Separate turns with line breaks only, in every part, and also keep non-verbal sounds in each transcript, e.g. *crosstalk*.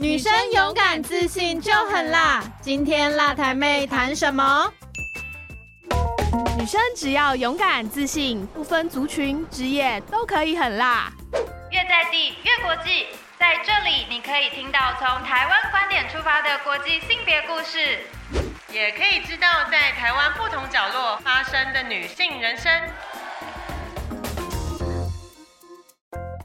女生勇敢自信就很辣。今天辣台妹谈什么？
女生只要勇敢自信，不分族群、职业都可以很辣。
越在地越国际，在这里你可以听到从台湾观点出发的国际性别故事，
也可以知道在台湾不同角落发生的女性人生。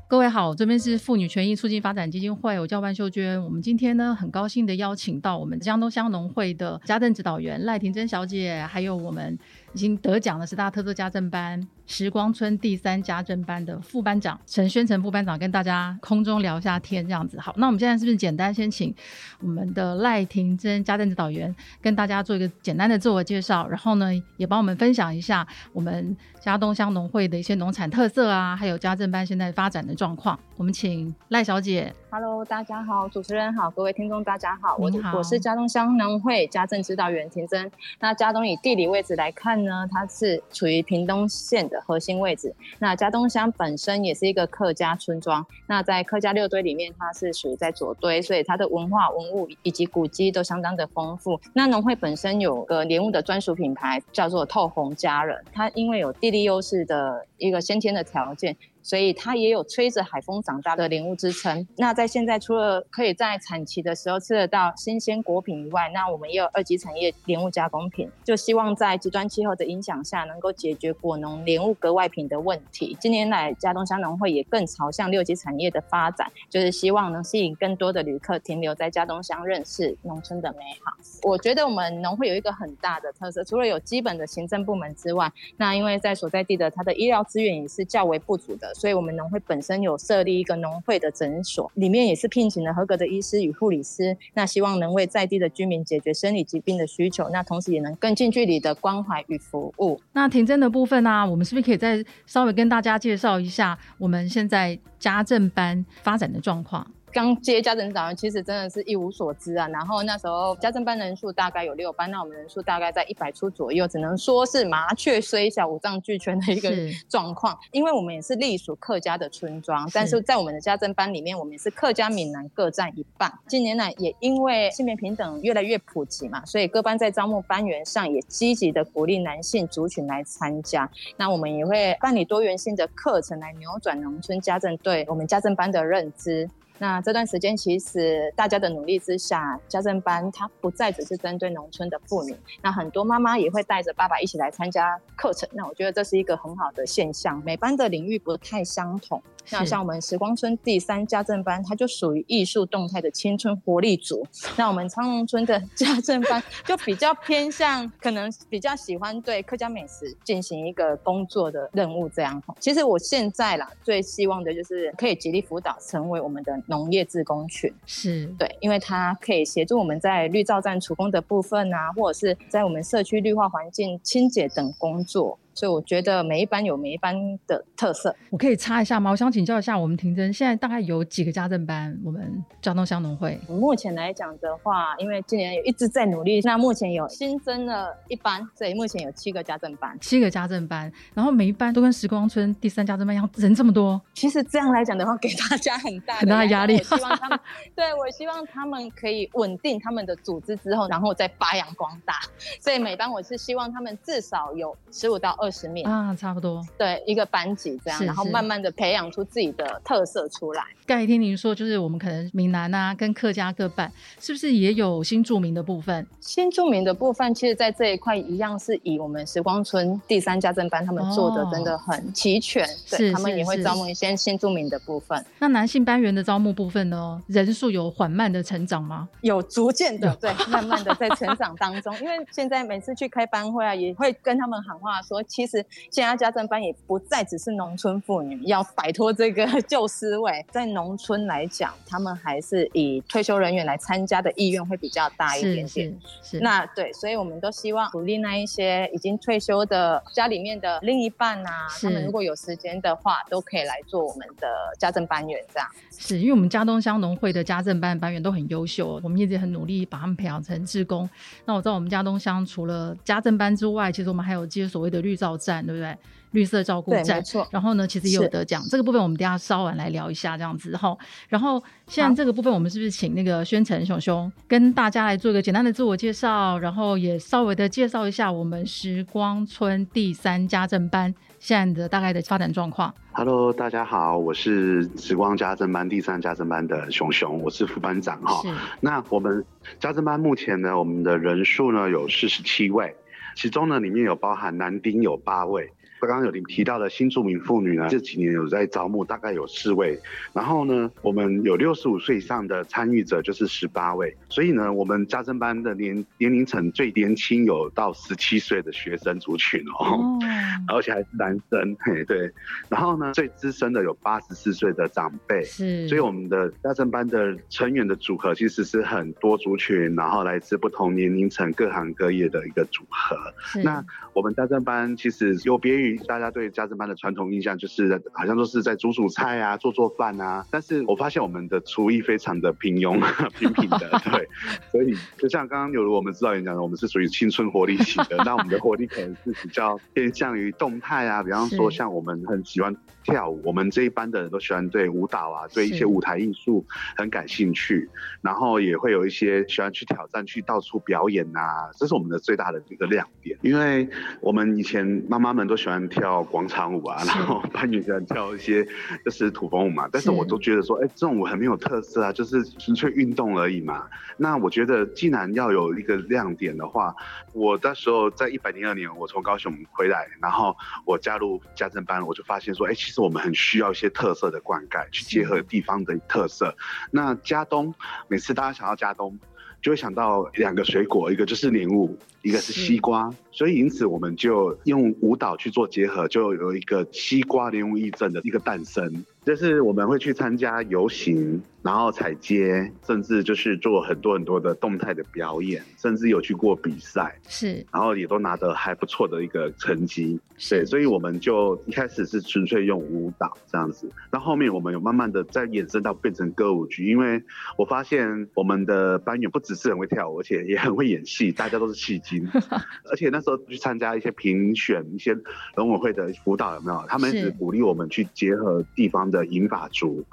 各位好，这边是妇女权益促进发展基金会，我叫万秀娟。我们今天呢，很高兴的邀请到我们江东乡农会的家政指导员赖婷珍小姐，还有我们已经得奖的十大特色家政班时光村第三家政班的副班长陈宣成副班长，跟大家空中聊一下天，这样子。好，那我们现在是不是简单先请我们的赖婷珍家政指导员跟大家做一个简单的自我介绍，然后呢，也帮我们分享一下我们嘉东乡农会的一些农产特色啊，还有家政班现在发展的状况。我们请赖小姐。
Hello，大家好，主持人好，各位听众大家好，我我是嘉东乡农会家政指导员田真。那嘉东以地理位置来看呢，它是处于屏东县的核心位置。那嘉东乡本身也是一个客家村庄，那在客家六堆里面，它是属于在左堆，所以它的文化、文物以及古迹都相当的丰富。那农会本身有个莲雾的专属品牌，叫做透红佳人，它因为有地利优势的一个先天的条件。所以它也有吹着海风长大的莲雾之称。那在现在，除了可以在产期的时候吃得到新鲜果品以外，那我们也有二级产业莲雾加工品，就希望在极端气候的影响下，能够解决果农莲雾格外品的问题。近年来，嘉东乡农会也更朝向六级产业的发展，就是希望能吸引更多的旅客停留在嘉东乡，认识农村的美好。我觉得我们农会有一个很大的特色，除了有基本的行政部门之外，那因为在所在地的它的医疗资源也是较为不足的，所以我们农会本身有设立一个农会的诊所，里面也是聘请了合格的医师与护理师，那希望能为在地的居民解决生理疾病的需求，那同时也能更近距离的关怀与服务。
那停诊的部分呢、我们是不是可以再稍微跟大家介绍一下我们现在家政班发展的状况？
刚接家政指导员，其实真的是一无所知啊。然后那时候家政班人数大概有六班，那我们人数大概在一百出左右，只能说是麻雀虽小五脏俱全的一个
是 *laughs*
状况。因为我们也是隶属客家的村庄，但是在我们的家政班里面，我们也是客家、闽南各占一半。近年来也因为性别平等越来越普及嘛，所以各班在招募班员上也积极的鼓励男性族群来参加。那我们也会办理多元性的课程来扭转农村家政对我们家政班的认知。那这段时间，其实大家的努力之下，家政班它不再只是针对农村的妇女，那很多妈妈也会带着爸爸一起来参加课程。那我觉得这是一个很好的现象。每班的领域不太相同，那像我们时光村第三家政班，它就属于艺术动态的青春活力组。那我们苍龙村的家政班就比较偏向，可能比较喜欢对客家美食进行一个工作的任务这样。其实我现在啦，最希望的就是可以极力辅导成为我们的农业自工群。
是
对，因为它可以协助我们在绿造站除工的部分啊，或者是在我们社区绿化环境清洁等工作。所以我觉得每一班有每一班的特色。
我可以插一下吗？我想请教一下我们庭真，现在大概有几个家政班？我们交通乡农会
目前来讲的话，因为今年有一直在努力，那目前有新增了一班，所以目前有七个家政班。
七个家政班，然后每一班都跟时光村第三家政班一样，人这么多，
其实这样来讲的话，给大家很大
很大的压力
我希望他们，对我希望他们可以稳定他们的组织之后，然后再发扬光大。所以每班我是希望他们至少有十五到二十名，
啊，差不多。
对一个班级这样，
是是
然后慢慢的培养出自己的特色出来。
刚才听您说，就是我们可能闽南啊跟客家各半，是不是也有新著名的部分？
新著名的部分，其实在这一块一样是以我们时光村第三家政班他们做的
哦
真的很齐全，
是
对他们也会招募一些新著名的部分。
那男性班员的招募部分呢？人数有缓慢的成长吗？
有逐渐的对，慢慢的在成长当中。因为现在每次去开班会啊，也会跟他们喊话说，其实现在家政班也不再只是农村妇女，要摆脱这个 *laughs* 旧思维。在农村来讲，他们还是以退休人员来参加的意愿会比较大一点点。
是是。
那对，所以我们都希望鼓励那一些已经退休的家里面的另一半啊，他们如果有时间的话，都可以来做我们的家政班员这样。
是因为我们家东乡农会的家政班班员都很优秀，我们一直很努力把他们培养成志工。那我知道我们家东乡除了家政班之外，其实我们还有接所谓的绿照站，对不对？绿色照顾，站
没。错。
然后呢，其实也有
是
得奖，这个部分我们等下稍晚来聊一下，这样子哈。然后现在这个部分，我们是不是请那个宣城熊熊跟大家来做一个简单的自我介绍，然后也稍微的介绍一下我们时光村第三家政班现在的大概的发展状况。
Hello，大家好，我是时光家政班第三家政班的熊熊，我是副班长哈。那我们家政班目前呢，我们的人数呢有四十七位，其中呢里面有包含男丁有八位。刚刚有您提到的新住民妇女呢，这几年有在招募，大概有四位。然后呢，我们有六十五岁以上的参与者就是十八位。所以呢，我们家政班的年年龄层最年轻有到十七岁的学生族群哦。
哦，
而且还是男生，嘿，对。然后呢，最资深的有八十四岁的长辈，
是，
所以我们的家政班的成员的组合其实是很多族群，然后来自不同年龄层、各行各业的一个组合。
是
那我们家政班其实有别于大家对家政班的传统印象，就是好像都是在煮煮菜啊、做做饭啊。但是我发现我们的厨艺非常的平庸、*laughs* 平平的，*laughs* 对。所以就像刚刚有如我们指导员讲的，我们是属于青春活力型的，那我们的活力可能是比较偏向于动态啊，比方说像我们很喜欢跳舞，我们这一班的人都喜欢对舞蹈啊，对一些舞台艺术很感兴趣，然后也会有一些喜欢去挑战、去到处表演啊，这是我们的最大的一个亮点。因为我们以前妈妈们都喜欢跳广场舞啊，然后班女喜欢跳一些就是土风舞嘛，但是
是
我都觉得说，哎，这种舞很没有特色啊，就是纯粹运动而已嘛。那我觉得既然要有一个亮点的话，我那时候在一百零二年，我从高雄回来，然后我加入家政班，我就发现说，哎，其实我们很需要一些特色的灌溉，去结合地方的特色。那家东，每次大家想到家东，就会想到两个水果，一个就是莲雾，一个是
是
西瓜。所以因此我们就用舞蹈去做结合，就有一个西瓜莲雾义阵的一个诞生。就是我们会去参加游行，然后踩街，甚至就是做很多很多的动态的表演，甚至有去过比赛。
是
然后也都拿得还不错的一个成绩，
是
对，所以我们就一开始是纯粹用舞蹈这样子，那后面我们有慢慢的再衍生到变成歌舞剧，因为我发现我们的班员不只是很会跳舞，而且也很会演戏，大家都是戏精，而且那时候去参加一些评选一些农委会的辅导有没有？他们一直鼓励我们去结合地方的银发族，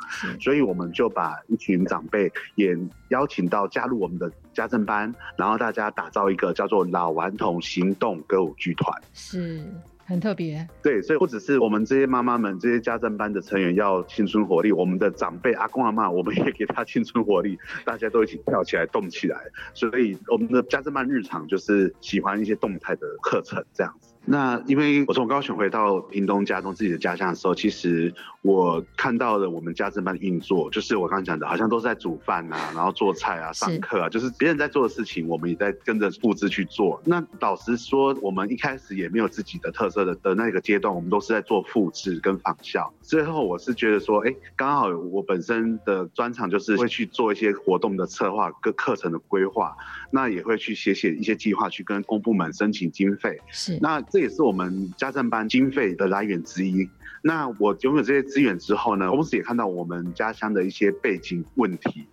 所以我们就把一群长辈也邀请到加入我们的家政班，然后大家打造一个叫做老顽童行动歌舞剧团。
是很特别，
对，所以不只是我们这些妈妈们、这些家政班的成员要青春活力，我们的长辈阿公阿妈，我们也给他青春活力，大家都一起跳起来、动起来。所以我们的家政班日常就是喜欢一些动态的课程这样子。那因为我从高雄回到屏东家中自己的家乡的时候，其实我看到了我们家政班的运作，就是我刚刚讲的，好像都是在煮饭啊，*laughs* 然后做菜啊、上课啊，就是别人在做的事情，我们也在跟着复制去做。那老实说，我们一开始也没有自己的特色的的那个阶段，我们都是在做复制跟仿效。最后我是觉得说，哎，刚好我本身的专长就是会去做一些活动的策划跟课程的规划，那也会去写写一些计划，去跟公部门申请经费。
是
那这也是我们家政班经费的来源之一。那我拥有这些资源之后呢，同时也看到我们家乡的一些背景问题，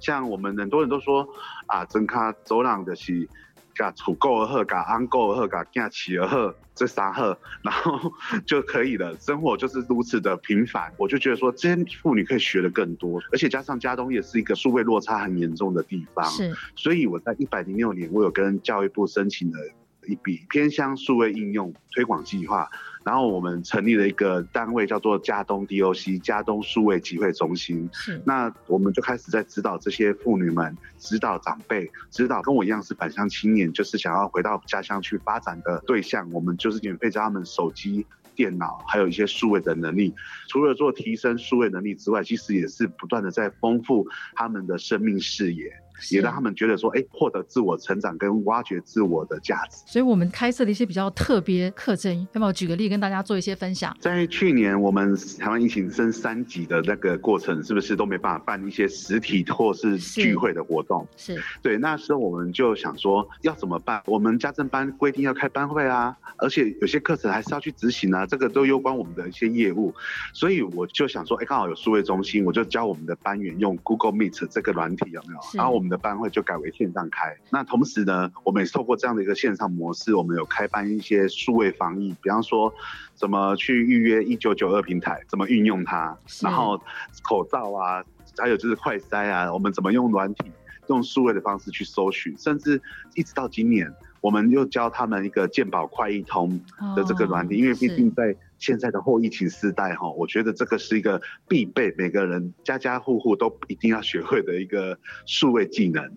像我们很多人都说啊，真卡走廊的是。噶储够而喝，噶安够而喝，甲囝起而喝，这三喝，然后 *laughs* 就可以了。生活就是如此的平凡，我就觉得说，这些妇女可以学的更多，而且加上家东也是一个数位落差很严重的地方，
是
所以我在一百零六年，我有跟教育部申请了一笔偏乡数位应用推广计划，然后我们成立了一个单位，叫做加东 DOC 加东数位集会中心。
是
那我们就开始在指导这些妇女们，指导长辈，指导跟我一样是返乡青年，就是想要回到家乡去发展的对象，我们就是免费教他们手机。电脑还有一些数位的能力，除了做提升数位能力之外，其实也是不断的在丰富他们的生命视野。也让他们觉得说，哎，获得自我成长跟挖掘自我的价值。
所以我们开设了一些比较特别课程，要不要举个例跟大家做一些分享？
在去年我们台湾疫情升三级的那个过程，是不是都没办法办一些实体或是聚会的活动？
是
对，那时候我们就想说要怎么办？我们家政班规定要开班会啊，而且有些课程还是要去执行啊，这个都攸关我们的一些业务，所以我就想说，哎，刚好有数位中心，我就教我们的班员用 Google Meet 这个软体有没有？然后我们。们的班会就改为线上开。那同时呢，我们也透过这样的一个线上模式，我们有开办一些数位防疫，比方说怎么去预约一九九二平台，怎么运用它，然后口罩啊，还有就是快筛啊，我们怎么用软体。用数位的方式去搜寻，甚至一直到今年，我们又教他们一个健保快易通的这个软体，因为毕竟在现在的后疫情时代，哈，我觉得这个是一个必备，每个人家家户户都一定要学会的一个数位技能。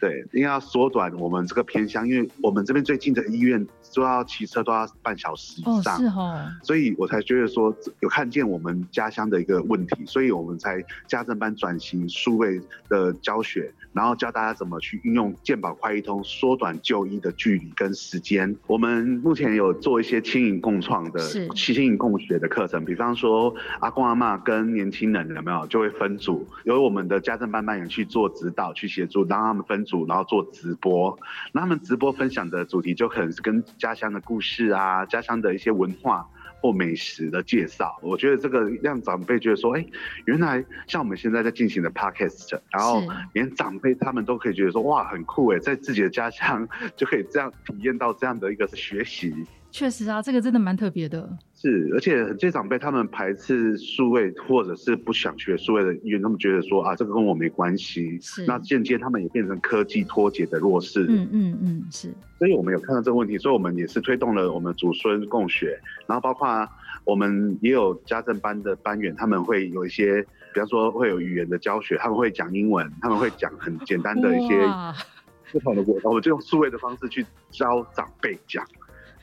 对，因为要缩短我们这个偏乡，因为我们这边最近的医院都要骑车都要半小时以上，
是哦，
所以我才觉得说有看见我们家乡的一个问题，所以我们才家政班转型数位的教学，然后教大家怎么去运用健保快一通，缩短就医的距离跟时间。我们目前有做一些轻盈共创的、轻盈共学的课程，比方说阿公阿妈跟年轻人有没有？就会分组，由我们的家政班班员去做指导、去协助，让他们分组。然后做直播，那他们直播分享的主题就可能是跟家乡的故事啊、家乡的一些文化或美食的介绍。我觉得这个让长辈觉得说，哎，原来像我们现在在进行的 podcast，然后连长辈他们都可以觉得说，哇，很酷哎，在自己的家乡 *laughs* 就可以这样体验到这样的一个学习。
确实啊，这个真的蛮特别的。
是，而且这些长辈他们排斥数位，或者是不想学数位的医院，他们觉得说啊，这个跟我没关系。
是。
那间接他们也变成科技脱节的弱势。
嗯嗯嗯，是。
所以我们有看到这个问题，所以我们也是推动了我们祖孙共学，然后包括我们也有家政班的班员，他们会有一些，比方说会有语言的教学，他们会讲英文，他们会讲很简单的一些不同的国，我们就用数位的方式去教长辈讲。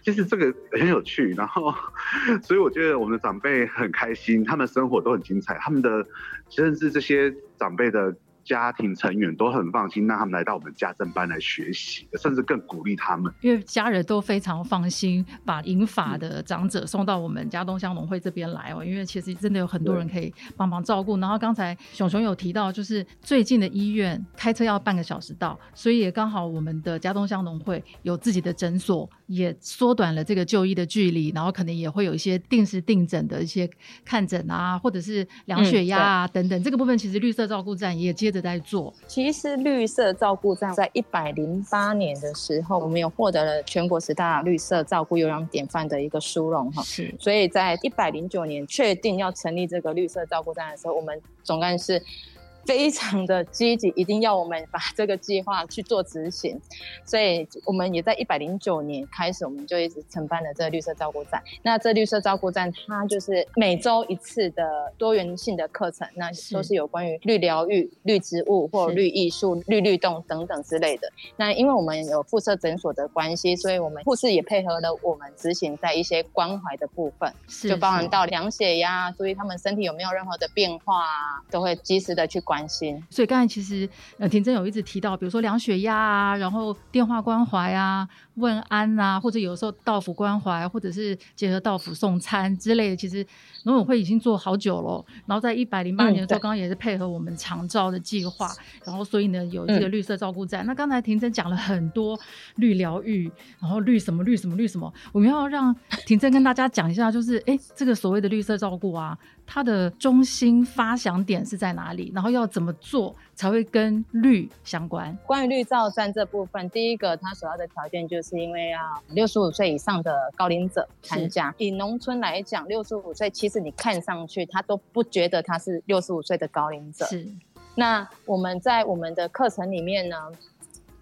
其实这个很有趣，然后，*laughs* 所以我觉得我们的长辈很开心，他们生活都很精彩，他们的甚至这些长辈的。家庭成员都很放心，让他们来到我们家政班来学习，甚至更鼓励他们。
因为家人都非常放心，把银发的长者送到我们家东乡农会这边来哦。因为其实真的有很多人可以帮忙照顾。然后刚才熊熊有提到，就是最近的医院开车要半个小时到，所以也刚好我们的家东乡农会有自己的诊所，也缩短了这个就医的距离。然后可能也会有一些定时定诊的一些看诊啊，或者是量血压啊等等。这个部分其实绿色照顾站也接着。在做，
其实绿色照顾站在一百零八年的时候，我们有获得了全国十大绿色照顾优良典范的一个殊荣哈。
是，
所以在一百零九年确定要成立这个绿色照顾站的时候，我们总干事。非常的积极，一定要我们把这个计划去做执行，所以我们也在一百零九年开始，我们就一直承办了这个绿色照顾站。那这绿色照顾站，它就是每周一次的多元性的课程，那都是有关于绿疗愈、绿植物或绿艺术、绿律动等等之类的。那因为我们有附设诊所的关系，所以我们护士也配合了我们执行在一些关怀的部分，就包含到量血压，注意他们身体有没有任何的变化啊，都会及时的去。关心，
所以刚才其实呃，田真有一直提到，比如说量血压啊，然后电话关怀啊。问安啊，或者有时候到府关怀，或者是结合到府送餐之类的，其实农委会已经做好久了。然后在一百零八年的时候，刚刚也是配合我们长照的计划，然后所以呢有这个绿色照顾站。那刚才婷真讲了很多绿疗愈，然后绿什么绿什么绿什么，我们要让婷真跟大家讲一下，就是哎，这个所谓的绿色照顾啊，它的中心发想点是在哪里？然后要怎么做？才会跟绿相关。
关于绿照站这部分，第一个它首要的条件就是因为要六十五岁以上的高龄者参加。以农村来讲，六十五岁其实你看上去他都不觉得他是六十五岁的高龄者。
是。
那我们在我们的课程里面呢，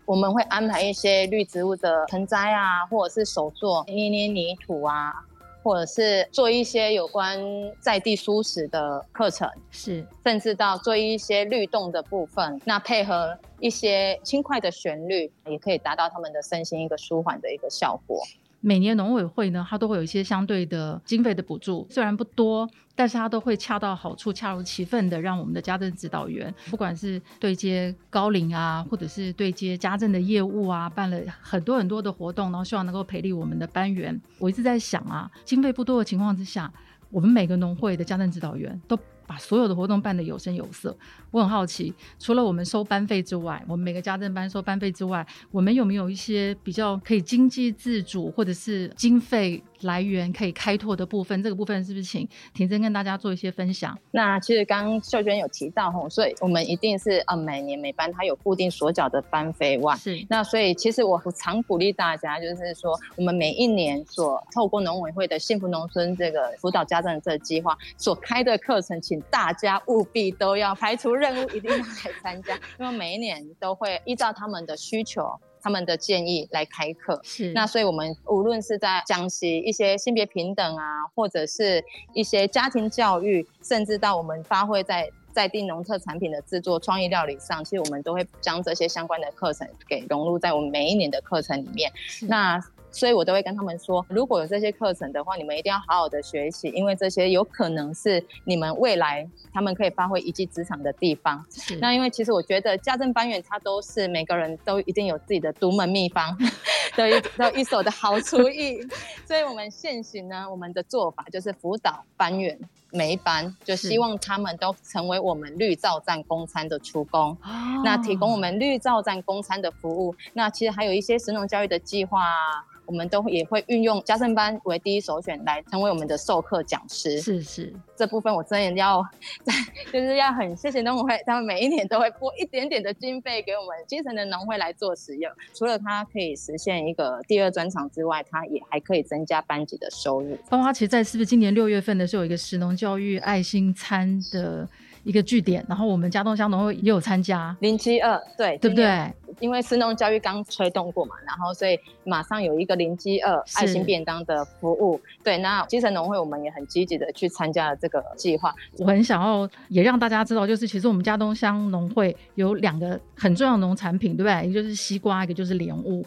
我们会安排一些绿植物的盆栽啊，或者是手作捏捏泥土啊。或者是做一些有关在地舒适的课程，
是，
甚至到做一些律动的部分，那配合一些轻快的旋律，也可以达到他们的身心一个舒缓的一个效果。
每年农委会呢，它都会有一些相对的经费的补助，虽然不多，但是它都会恰到好处、恰如其分的，让我们的家政指导员，不管是对接高龄啊，或者是对接家政的业务啊，办了很多很多的活动，然后希望能够培力我们的班员。我一直在想啊，经费不多的情况之下，我们每个农会的家政指导员都。把所有的活动办得有声有色，我很好奇，除了我们收班费之外，我们每个家政班收班费之外，我们有没有一些比较可以经济自主或者是经费来源可以开拓的部分，这个部分是不是请婷珍跟大家做一些分享？
那其实刚刚秀娟有提到吼，所以我们一定是呃每年每班它有固定所缴的班费外，
是
那所以其实我常鼓励大家，就是说我们每一年所透过农委会的幸福农村这个辅导家政这个计划所开的课程，请大家务必都要排除任务，一定要来参加，*laughs* 因为每一年都会依照他们的需求。他们的建议来开课，
是。
那所以我们无论是在讲习一些性别平等啊，或者是一些家庭教育，甚至到我们发挥在在地农特产品的制作、创意料理上，其实我们都会将这些相关的课程给融入在我们每一年的课程里面。那所以我都会跟他们说，如果有这些课程的话，你们一定要好好的学习，因为这些有可能是你们未来他们可以发挥一技之长的地方。那因为其实我觉得家政班员他都是每个人都一定有自己的独门秘方，都一都一手的好厨艺，*laughs* 所以我们现行呢，我们的做法就是辅导班员每一班，就是希望他们都成为我们绿造站公餐的厨工。
哦
那提供我们绿造站公餐的服务，那其实还有一些神农教育的计划啊，我们都也会运用家政班为第一首选来成为我们的授课讲师。
是是
这部分我真的要在，*laughs* 就是要很谢谢农委会，他们每一年都会拨一点点的经费给我们基层的农会来做使用。除了它可以实现一个第二专场之外，它也还可以增加班级的收入。
包括其实在是不是今年六月份的时候有一个食农教育爱心餐的一个据点，然后我们家东乡农会也有参加，
零七二，对
对不？对？
因为食农教育刚推动过嘛，然后所以马上有一个零七二爱心便当的服务。对，那基层农会我们也很积极的去参加了这个计划。
我很想要也让大家知道，就是其实我们家东乡农会有两个很重要的农产品，对不对？一个就是西瓜，一个就是莲雾。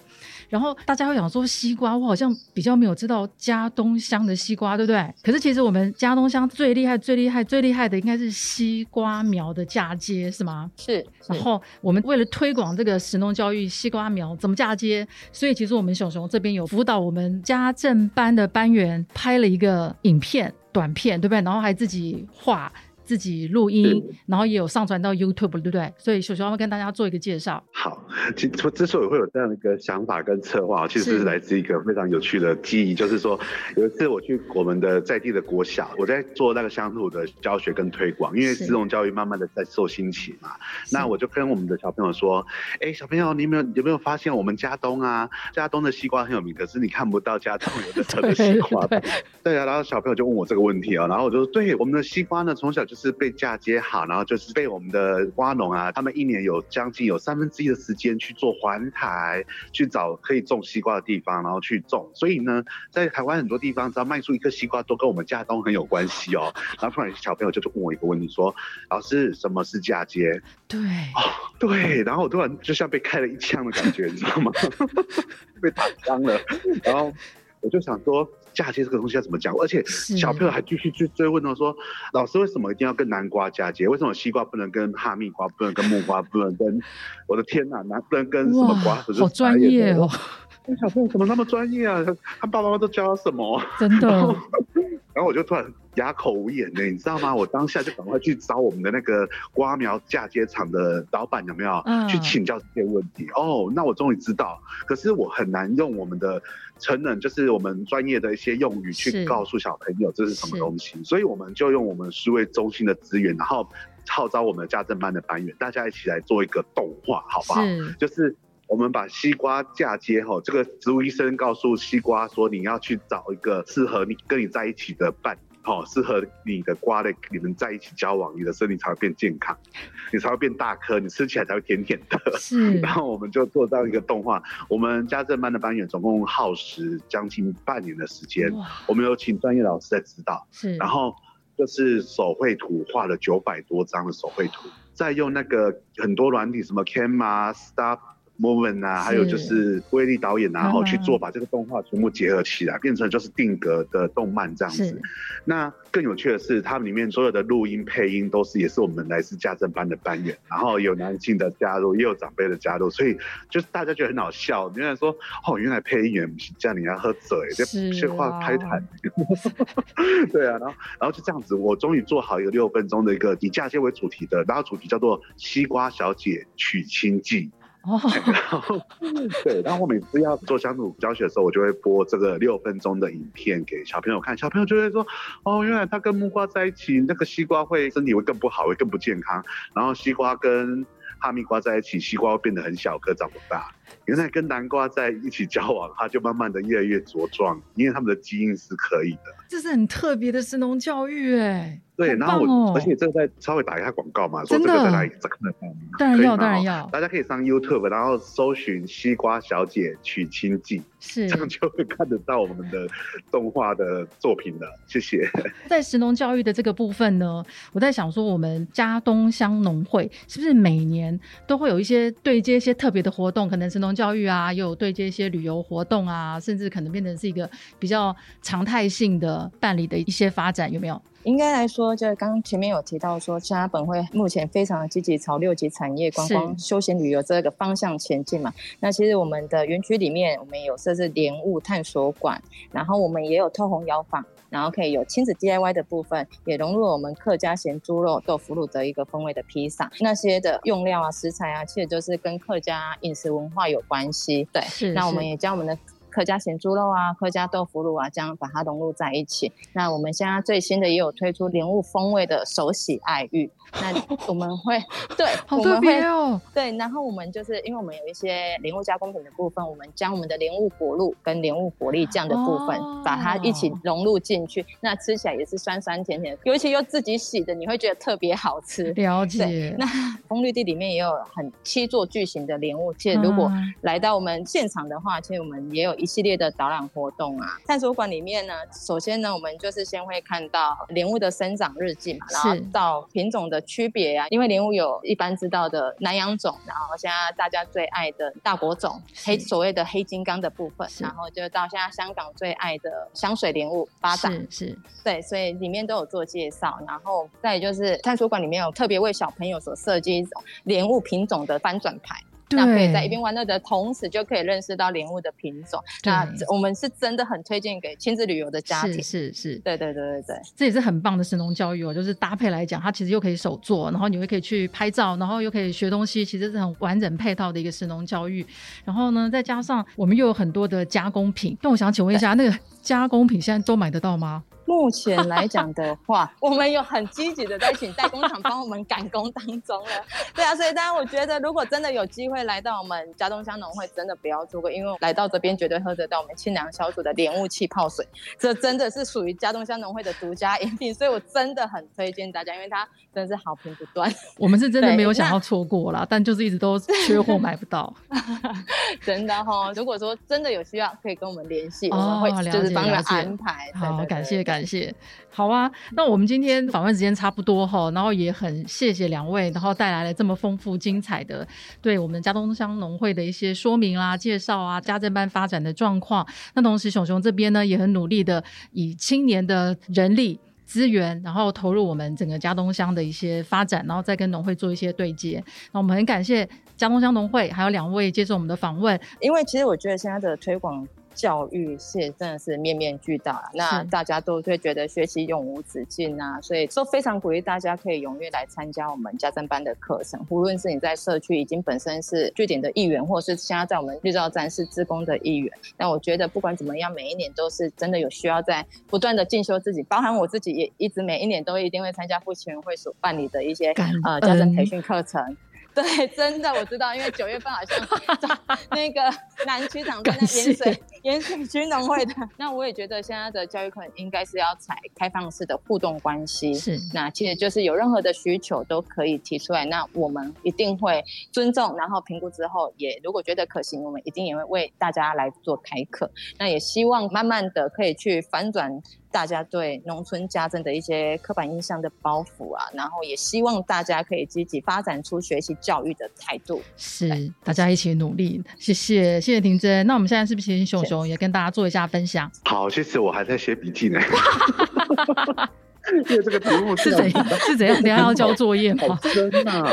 然后大家会想说，西瓜我好像比较没有知道嘉东乡的西瓜，对不对？可是其实我们嘉东乡最厉害、最厉害、最厉害的应该是西瓜苗的嫁接，是吗？
是，
然后我们为了推广这个食农教育，西瓜苗怎么嫁接，所以其实我们熊熊这边有辅导我们家政班的班员拍了一个影片短片，对不对？然后还自己画。自己录音，然后也有上传到 YouTube，对不对？所以小熊要跟大家做一个介绍。
好，*laughs* 其实之所以会有这样的一个想法跟策划，其实
是
是。来自一个非常有趣的记忆，就是说有一次我去我们的在地的国小，我在做那个乡土的教学跟推广，因为
是。
自动教育慢慢的在受兴起嘛，那我就跟我们的小朋友说，哎，小朋友，你有没有有没有发现我们家东啊，家东的西瓜很有名，可是你看不到家东有的 *laughs* 车的西瓜。
对
对啊，然后小朋友就问我这个问题哦，然后我就说，对，我们的西瓜呢，从小就是被嫁接好，然后就是被我们的瓜农啊，他们一年有将近有三分之一的时间去做环台，去找可以种西瓜的地方，然后去种。所以呢，在台湾很多地方，只要卖出一颗西瓜，都跟我们家东很有关系哦。然后突然小朋友就问我一个问题，说，老师，什么是嫁接？
对，
对，然后我突然就像被开了一枪的感觉，你知道吗？*laughs* 被打伤了，然后我就想说，嫁接这个东西要怎么讲？而且小朋友还继续去追问哦，说老师为什么一定要跟南瓜嫁接？为什么西瓜不能跟哈密瓜，不能跟木瓜，不能跟 *laughs*…… 我的天哪，南不能跟什么瓜？
好专业哦，
那小朋友怎么那么专业啊？他他爸爸妈妈都教他什么？
真的。*laughs*
然后我就突然哑口无言呢，你知道吗？我当下就赶快去找我们的那个瓜苗嫁接厂的老板有没有、
嗯
去请教这些问题？哦，那我终于知道，可是我很难用我们的成人，就是我们专业的一些用语去告诉小朋友这是什么
是
东西，所以我们就用我们数位中心的资源，然后号召我们的家政班的班员，大家一起来做一个动画，好不好？
是
就是我们把西瓜嫁接吼，这个植物医生告诉西瓜说，你要去找一个适合你跟你在一起的伴。好，适合你的瓜类，你们在一起交往，你的身体才会变健康，你才会变大颗，你吃起来才会甜甜的。
是 *laughs*
然后我们就做到一个动画，我们家政班的班员总共耗时将近半年的时间，我们有请专业老师在指导，
是
然后就是手绘图画了九百多张的手绘图，再用那个很多软体，什么 Canva、Stop Movement 啊，
是
还有就是威力导演啊，然后
嗯
去做把这个动画全部结合起来，变成就是定格的动漫这样子。那更有趣的是，它里面所有的录音配音都是也是我们来自家政班的班员，然后有男性的加入，也有长辈的加入，所以就是大家觉得很好笑。原来说哦，原来配音员不是叫你要喝嘴，这
是
这话
啊
开谈。*laughs* 对啊，然后然后就这样子，我终于做好一个六分钟的一个以嫁接为主题的，然后主题叫做《西瓜小姐娶亲记》。
哦，
然 *laughs* 后对，然后我每次要做乡土教学的时候，我就会播这个六分钟的影片给小朋友看，小朋友就会说，哦，原来他跟木瓜在一起，那个西瓜会身体会更不好，会更不健康。然后西瓜跟哈密瓜在一起，西瓜会变得很小颗，长不大。原来跟南瓜在一起交往，它就慢慢的越来越茁壮，因为他们的基因是可以的。
这是很特别的神农教育哎。
对，然后我，而且这个在稍微打一下广告嘛，说这个在哪里看得到吗？
当然要，当然要。
大家可以上 YouTube，然后搜寻“西瓜小姐娶亲记”，
是
这样就会看得到我们的动画的作品了。*laughs* 谢谢。*laughs*
在石农教育的这个部分呢，我在想说，我们家东乡农会是不是每年都会有一些对接一些特别的活动？可能石农教育啊，又有对接一些旅游活动啊，甚至可能变成是一个比较常态性的办理的一些发展，有没有？
应该来说，就刚刚前面有提到说，嘉本会目前非常积极朝六级产业、观光、休闲旅游这个方向前进嘛。那其实我们的园区里面，我们有设置莲雾探索馆，然后我们也有透红窑坊，然后可以有亲子 DIY 的部分，也融入了我们客家咸猪肉豆腐乳的一个风味的披萨。那些的用料啊、食材啊，其实就是跟客家饮食文化有关系。对，
是。
那我们也将我们的。客家咸猪肉啊，客家豆腐乳啊，这样把它融入在一起。那我们现在最新的也有推出莲雾风味的手洗爱玉。那 *laughs* 我们会对，
好特别哦。
对，然后我们就是因为我们有一些莲雾加工品的部分，我们将我们的莲雾果露跟莲雾果粒酱的部分，把它一起融入进去。那吃起来也是酸酸甜甜，尤其又自己洗的，你会觉得特别好吃。
了解。
那风绿地里面也有很七座巨型的莲雾，其实如果来到我们现场的话，其实我们也有一系列的导览活动啊。探索馆里面呢，首先呢，我们就是先会看到莲雾的生长日记嘛，然后到品种的。区别啊，因为莲雾有一般知道的南洋种，然后现在大家最爱的大果种黑所谓的黑金刚的部分，然后就到现在香港最爱的香水莲雾发展，
是
对，所以里面都有做介绍，然后再就是探索馆里面有特别为小朋友所设计一种莲雾品种的翻转牌。那可以在一边玩乐的同时，就可以认识到莲雾的品种。那我们是真的很推荐给亲子旅游的家庭。
是是是，
对对对对对，
这也是很棒的神农教育哦。就是搭配来讲，它其实又可以手做，然后你又可以去拍照，然后又可以学东西，其实是很完整配套的一个神农教育。然后呢，再加上我们又有很多的加工品。那我想请问一下，那个加工品现在都买得到吗？
目前来讲的话，*laughs* 我们有很积极的在请代工厂帮我们赶工当中了。*laughs* 对啊，所以当然我觉得，如果真的有机会来到我们家东乡农会，真的不要错过，因为来到这边绝对喝得到我们清凉小组的莲雾气泡水，这真的是属于家东乡农会的独家饮品，所以我真的很推荐大家，因为它真的是好评不断。*laughs*
我们是真的没有想要错过啦，但就是一直都缺货买不到。
真的哈，如果说真的有需要，可以跟我们联系，我们会就是帮你们安排。
好，感谢感。谢，好啊。那我们今天访问时间差不多哈，然后也很谢谢两位，然后带来了这么丰富精彩的对我们家东乡农会的一些说明啦、介绍啊、家政班发展的状况。那同时，熊熊这边呢也很努力的以青年的人力资源，然后投入我们整个嘉东乡的一些发展，然后再跟农会做一些对接。那我们很感谢嘉东乡农会还有两位接受我们的访问，
因为其实我觉得现在的推广。教育是真的是面面俱到啊，那大家都会觉得学习永无止境啊，所以都非常鼓励大家可以踊跃来参加我们家政班的课程。无论是你在社区已经本身是据点的一员，或是现在在我们绿照站是职工的一员，那我觉得不管怎么样，每一年都是真的有需要在不断的进修自己，包含我自己也一直每一年都一定会参加父亲会所办理的一些呃家政培训课程。对，真的我知道，因为九月份好像 *laughs* 那个南区长在那盐水盐水区农会的，*laughs* 那我也觉得现在的教育可能应该是要采开放式的互动关系。
是，
那其实就是有任何的需求都可以提出来，那我们一定会尊重，然后评估之后也如果觉得可行，我们一定也会为大家来做开课。那也希望慢慢的可以去反转。大家对农村家政的一些刻板印象的包袱啊，然后也希望大家可以积极发展出学习教育的态度。
是，大家一起努力。谢谢，谢谢婷珍。那我们现在是不是请熊熊也跟大家做一下分享？*laughs*
好，谢谢。我还在写笔记呢。*laughs* 因为这个题目
是怎样是怎样？等下要交作业吗？
真的。好，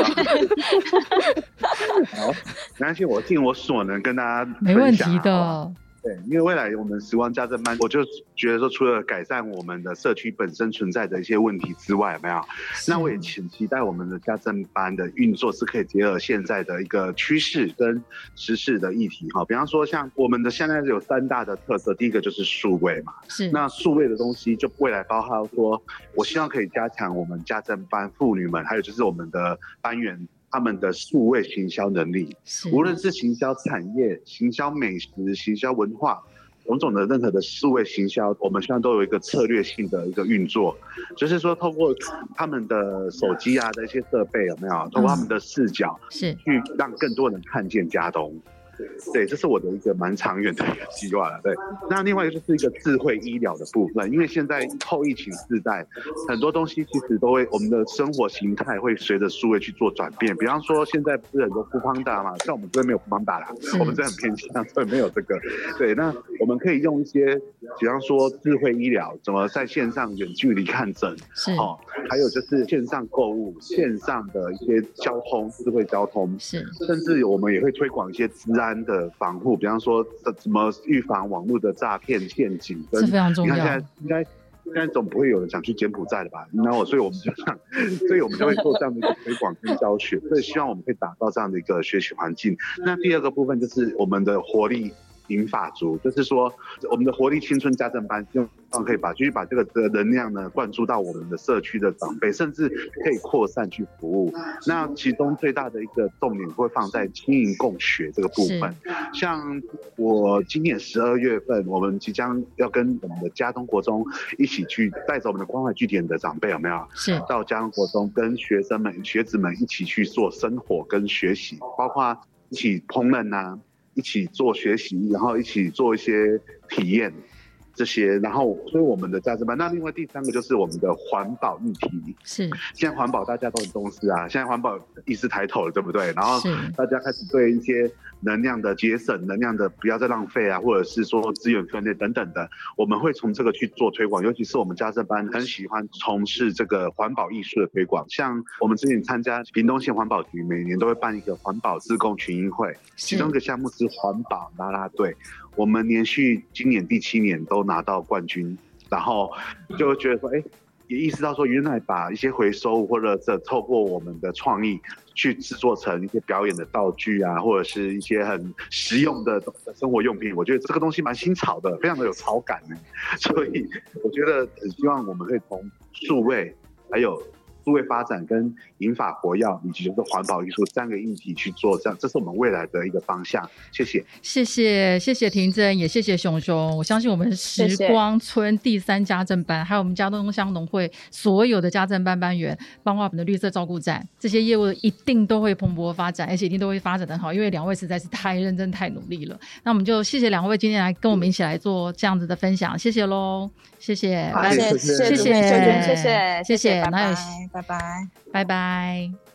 没关系，我尽我所能跟大家
没问题的。
对，因为未来我们时光家政班，我就觉得说，除了改善我们的社区本身存在的一些问题之外，有没有？那我也请期待我们的家政班的运作是可以结合现在的一个趋势跟时事的议题哈。比方说，像我们的现在有三大的特色，第一个就是数位嘛，
是
那数位的东西就未来包含说，我希望可以加强我们家政班妇女们，还有就是我们的班员。他们的数位行销能力，无论是行销产业、行销美食、行销文化，种种的任何的数位行销，我们现在都有一个策略性的一个运作，就是说透过他们的手机啊的一些设备有没有，透过他们的视角，
是。
去让更多人看见家东。对，这是我的一个蛮长远的一个计划了。对，那另外一个就是一个智慧医疗的部分，因为现在后疫情时代，很多东西其实都会，我们的生活形态会随着数位去做转变。比方说，现在不是很多富邦达嘛，像我们这边没有富邦达啦，我们这很偏向，所以没有这个。对，那我们可以用一些，比方说智慧医疗，怎么在线上远距离看诊，
是
哦，还有就是线上购物，线上的一些交通，智慧交通，
是，
甚至我们也会推广一些治安。的防护，比方说怎么预防网络的诈骗陷阱，
是非常重要。
你看现在应该应该总不会有人想去柬埔寨的吧？然后，所以我们就想，*laughs* 所以我们就会做这样的一个推广跟教学，所以希望我们可以打造这样的一个学习环境。那第二个部分就是我们的活力。银发族，就是说，我们的活力青春家政班，希望可以把继续把这个的能量呢灌注到我们的社区的长辈，甚至可以扩散去服务。那其中最大的一个重点会放在经营共学这个部分。像我今年十二月份，我们即将要跟我们的嘉东国中一起去带着我们的关怀据点的长辈，有没有？
是
到嘉东国中跟学生们、学子们一起去做生活跟学习，包括一起烹饪呐。一起做学习，然后一起做一些体验，这些，然后所以我们的价值观。那另外第三个就是我们的环保议题，
是
现在环保大家都很重视啊，现在环保意识抬头了，对不对？然后大家开始对一些。能量的节省，能量的不要再浪费啊，或者是说资源分类等等的，我们会从这个去做推广。尤其是我们家政班很喜欢从事这个环保艺术的推广。像我们之前参加屏东县环保局每年都会办一个环保自贡群英会，其中一个项目是环保啦啦队。我们连续今年第七年都拿到冠军，然后就觉得说，哎。也意识到说，原来把一些回收或者这透过我们的创意去制作成一些表演的道具啊，或者是一些很实用的生活用品，我觉得这个东西蛮新潮的，非常的有潮感呢。所以我觉得很希望我们可以从数位还有。数位发展跟银法活药以及就是环保艺术三个议题去做，这样这是我们未来的一个方向。谢谢，
谢谢，谢谢婷真，也谢谢熊熊。我相信我们时光村第三家政班，还有我们家东乡农会所有的家政班班员，包括我们的绿色照顾站，这些业务一定都会蓬勃发展，而且一定都会发展的好，因为两位实在是太认真、太努力了。那我们就谢谢两位今天来跟我们一起来做这样子的分享，谢谢喽，谢谢，
谢谢，谢谢，
谢谢，
谢谢，
谢谢，
拜拜，拜拜，
拜拜。